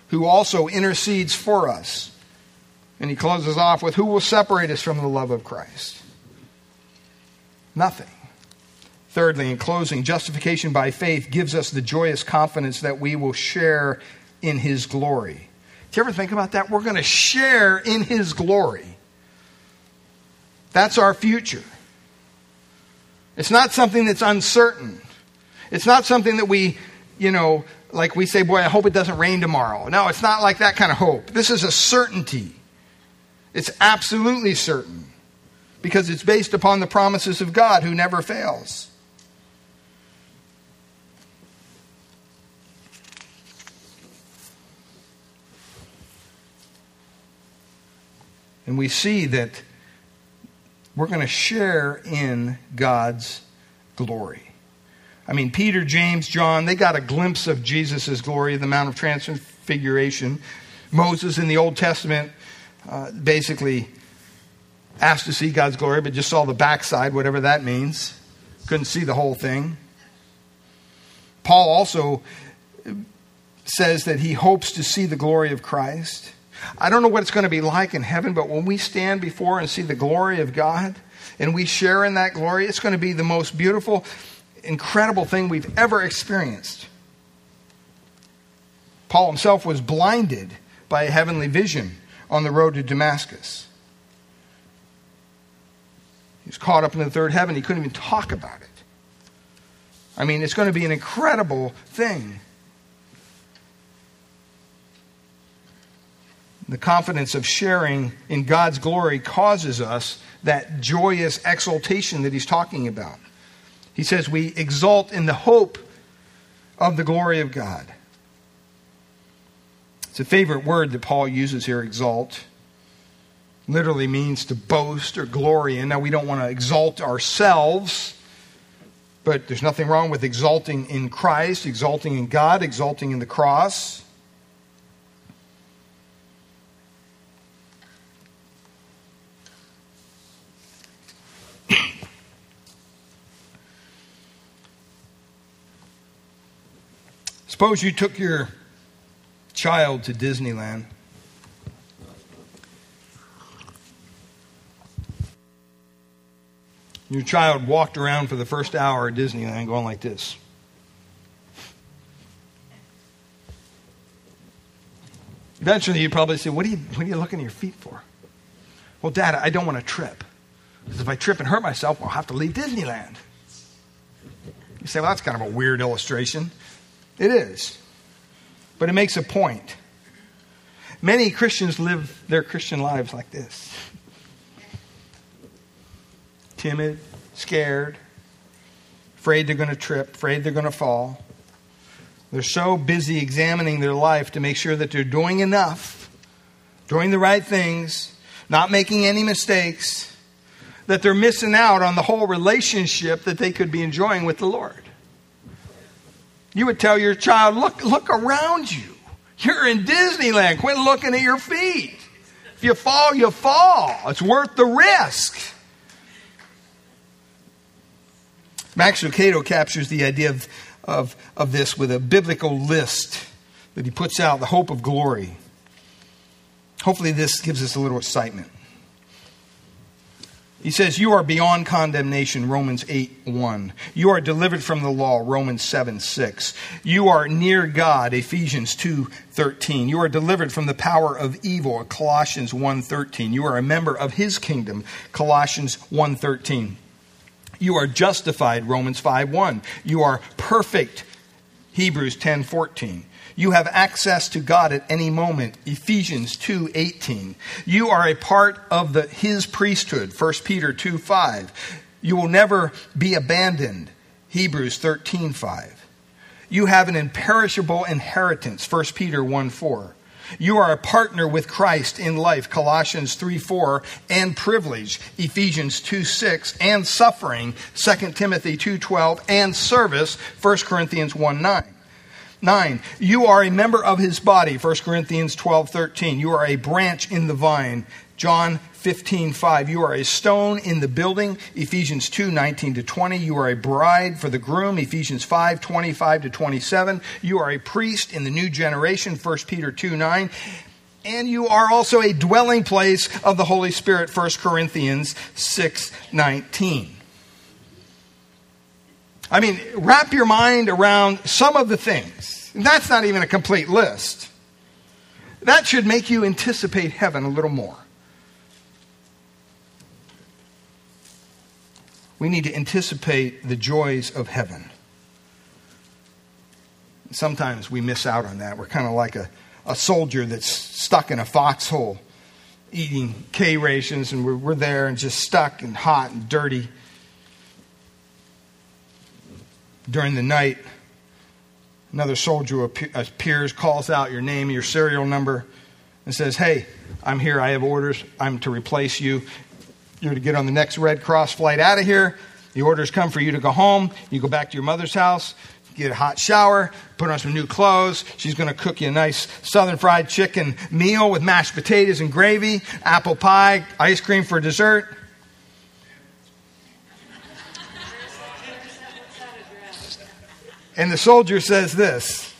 who also intercedes for us. And he closes off with Who will separate us from the love of Christ? Nothing. Thirdly, in closing, justification by faith gives us the joyous confidence that we will share in his glory. Do you ever think about that? We're going to share in his glory. That's our future. It's not something that's uncertain. It's not something that we, you know, like we say, boy, I hope it doesn't rain tomorrow. No, it's not like that kind of hope. This is a certainty. It's absolutely certain because it's based upon the promises of God who never fails. And we see that we're going to share in God's glory. I mean, Peter, James, John, they got a glimpse of Jesus' glory, the Mount of Transfiguration. Moses in the Old Testament uh, basically asked to see God's glory, but just saw the backside, whatever that means. Couldn't see the whole thing. Paul also says that he hopes to see the glory of Christ. I don't know what it's going to be like in heaven, but when we stand before and see the glory of God and we share in that glory, it's going to be the most beautiful, incredible thing we've ever experienced. Paul himself was blinded by a heavenly vision on the road to Damascus. He was caught up in the third heaven. He couldn't even talk about it. I mean, it's going to be an incredible thing. The confidence of sharing in God's glory causes us that joyous exultation that he's talking about. He says we exult in the hope of the glory of God. It's a favorite word that Paul uses here, exalt literally means to boast or glory in. Now, we don't want to exalt ourselves, but there's nothing wrong with exalting in Christ, exalting in God, exalting in the cross. Suppose you took your child to Disneyland. Your child walked around for the first hour at Disneyland going like this. Eventually, you'd probably say, what are, you, what are you looking at your feet for? Well, Dad, I don't want to trip. Because if I trip and hurt myself, I'll have to leave Disneyland. You say, well, that's kind of a weird illustration. It is. But it makes a point. Many Christians live their Christian lives like this timid, scared, afraid they're going to trip, afraid they're going to fall. They're so busy examining their life to make sure that they're doing enough, doing the right things, not making any mistakes, that they're missing out on the whole relationship that they could be enjoying with the Lord. You would tell your child, look, look around you. You're in Disneyland. Quit looking at your feet. If you fall, you fall. It's worth the risk. Max Lucado captures the idea of, of, of this with a biblical list that he puts out, the hope of glory. Hopefully, this gives us a little excitement. He says, You are beyond condemnation, Romans 8 1. You are delivered from the law, Romans 7 6. You are near God, Ephesians 2 13. You are delivered from the power of evil, Colossians 1 13. You are a member of his kingdom, Colossians 1 13. You are justified, Romans 5 1. You are perfect, Hebrews 10 14. You have access to God at any moment. Ephesians 2:18. You are a part of the his priesthood. 1 Peter 2:5. You will never be abandoned. Hebrews 13:5. You have an imperishable inheritance. 1 Peter 1:4. You are a partner with Christ in life, Colossians 3 4, and privilege, Ephesians 2 6, and suffering, 2 Timothy 2 12, and service, 1 Corinthians 1 9. 9. You are a member of his body, 1 Corinthians 12, 13. You are a branch in the vine, John 15, 5. You are a stone in the building, Ephesians 2, 19 to 20. You are a bride for the groom, Ephesians 5, 25 to 27. You are a priest in the new generation, 1 Peter 2, 9. And you are also a dwelling place of the Holy Spirit, 1 Corinthians 6, 19. I mean, wrap your mind around some of the things. That's not even a complete list. That should make you anticipate heaven a little more. We need to anticipate the joys of heaven. Sometimes we miss out on that. We're kind of like a, a soldier that's stuck in a foxhole eating K rations, and we're, we're there and just stuck and hot and dirty during the night, another soldier appears, calls out your name, your serial number, and says, Hey, I'm here. I have orders. I'm to replace you. You're to get on the next Red Cross flight out of here. The orders come for you to go home. You go back to your mother's house, get a hot shower, put on some new clothes. She's going to cook you a nice southern fried chicken meal with mashed potatoes and gravy, apple pie, ice cream for dessert. And the soldier says this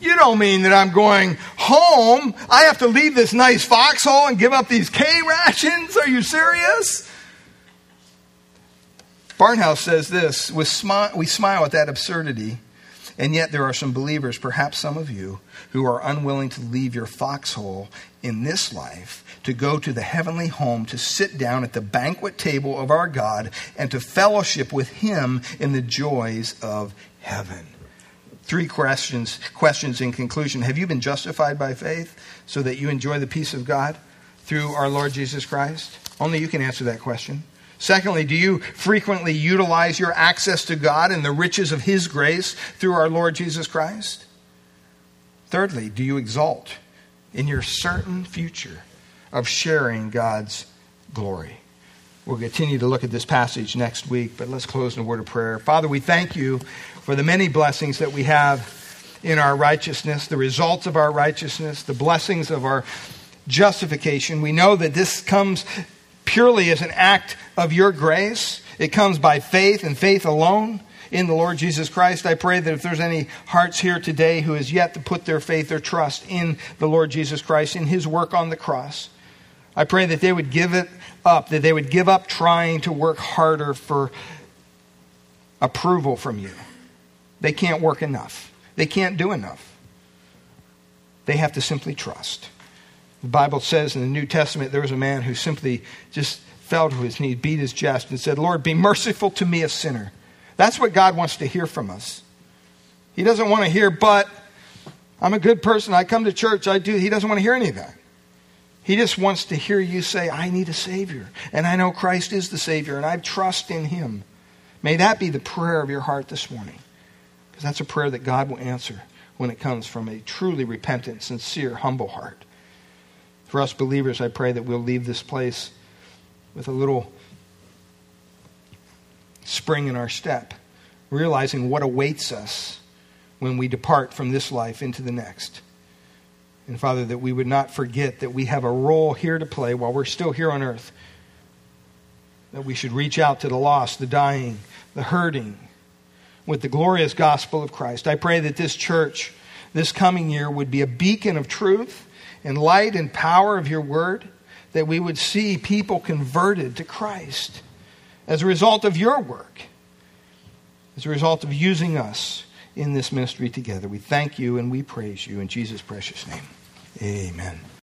You don't mean that I'm going home? I have to leave this nice foxhole and give up these K rations? Are you serious? Barnhouse says this We smile at that absurdity, and yet there are some believers, perhaps some of you, who are unwilling to leave your foxhole in this life to go to the heavenly home, to sit down at the banquet table of our God, and to fellowship with Him in the joys of heaven. Three questions, questions in conclusion. Have you been justified by faith so that you enjoy the peace of God through our Lord Jesus Christ? Only you can answer that question. Secondly, do you frequently utilize your access to God and the riches of His grace through our Lord Jesus Christ? Thirdly, do you exult in your certain future of sharing God's glory. We'll continue to look at this passage next week, but let's close in a word of prayer. Father, we thank you for the many blessings that we have in our righteousness, the results of our righteousness, the blessings of our justification. We know that this comes purely as an act of your grace. It comes by faith and faith alone in the Lord Jesus Christ. I pray that if there's any hearts here today who has yet to put their faith or trust in the Lord Jesus Christ, in his work on the cross, I pray that they would give it up, that they would give up trying to work harder for approval from you. They can't work enough, they can't do enough. They have to simply trust. The Bible says in the New Testament there was a man who simply just fell to his knees, beat his chest, and said, Lord, be merciful to me, a sinner. That's what God wants to hear from us. He doesn't want to hear, but I'm a good person. I come to church. I do. He doesn't want to hear any of that. He just wants to hear you say, I need a Savior. And I know Christ is the Savior, and I trust in Him. May that be the prayer of your heart this morning. Because that's a prayer that God will answer when it comes from a truly repentant, sincere, humble heart. For us believers, I pray that we'll leave this place with a little spring in our step, realizing what awaits us when we depart from this life into the next. And Father, that we would not forget that we have a role here to play while we're still here on earth. That we should reach out to the lost, the dying, the hurting with the glorious gospel of Christ. I pray that this church this coming year would be a beacon of truth and light and power of your word, that we would see people converted to Christ as a result of your work, as a result of using us in this ministry together. We thank you and we praise you in Jesus' precious name. Amen.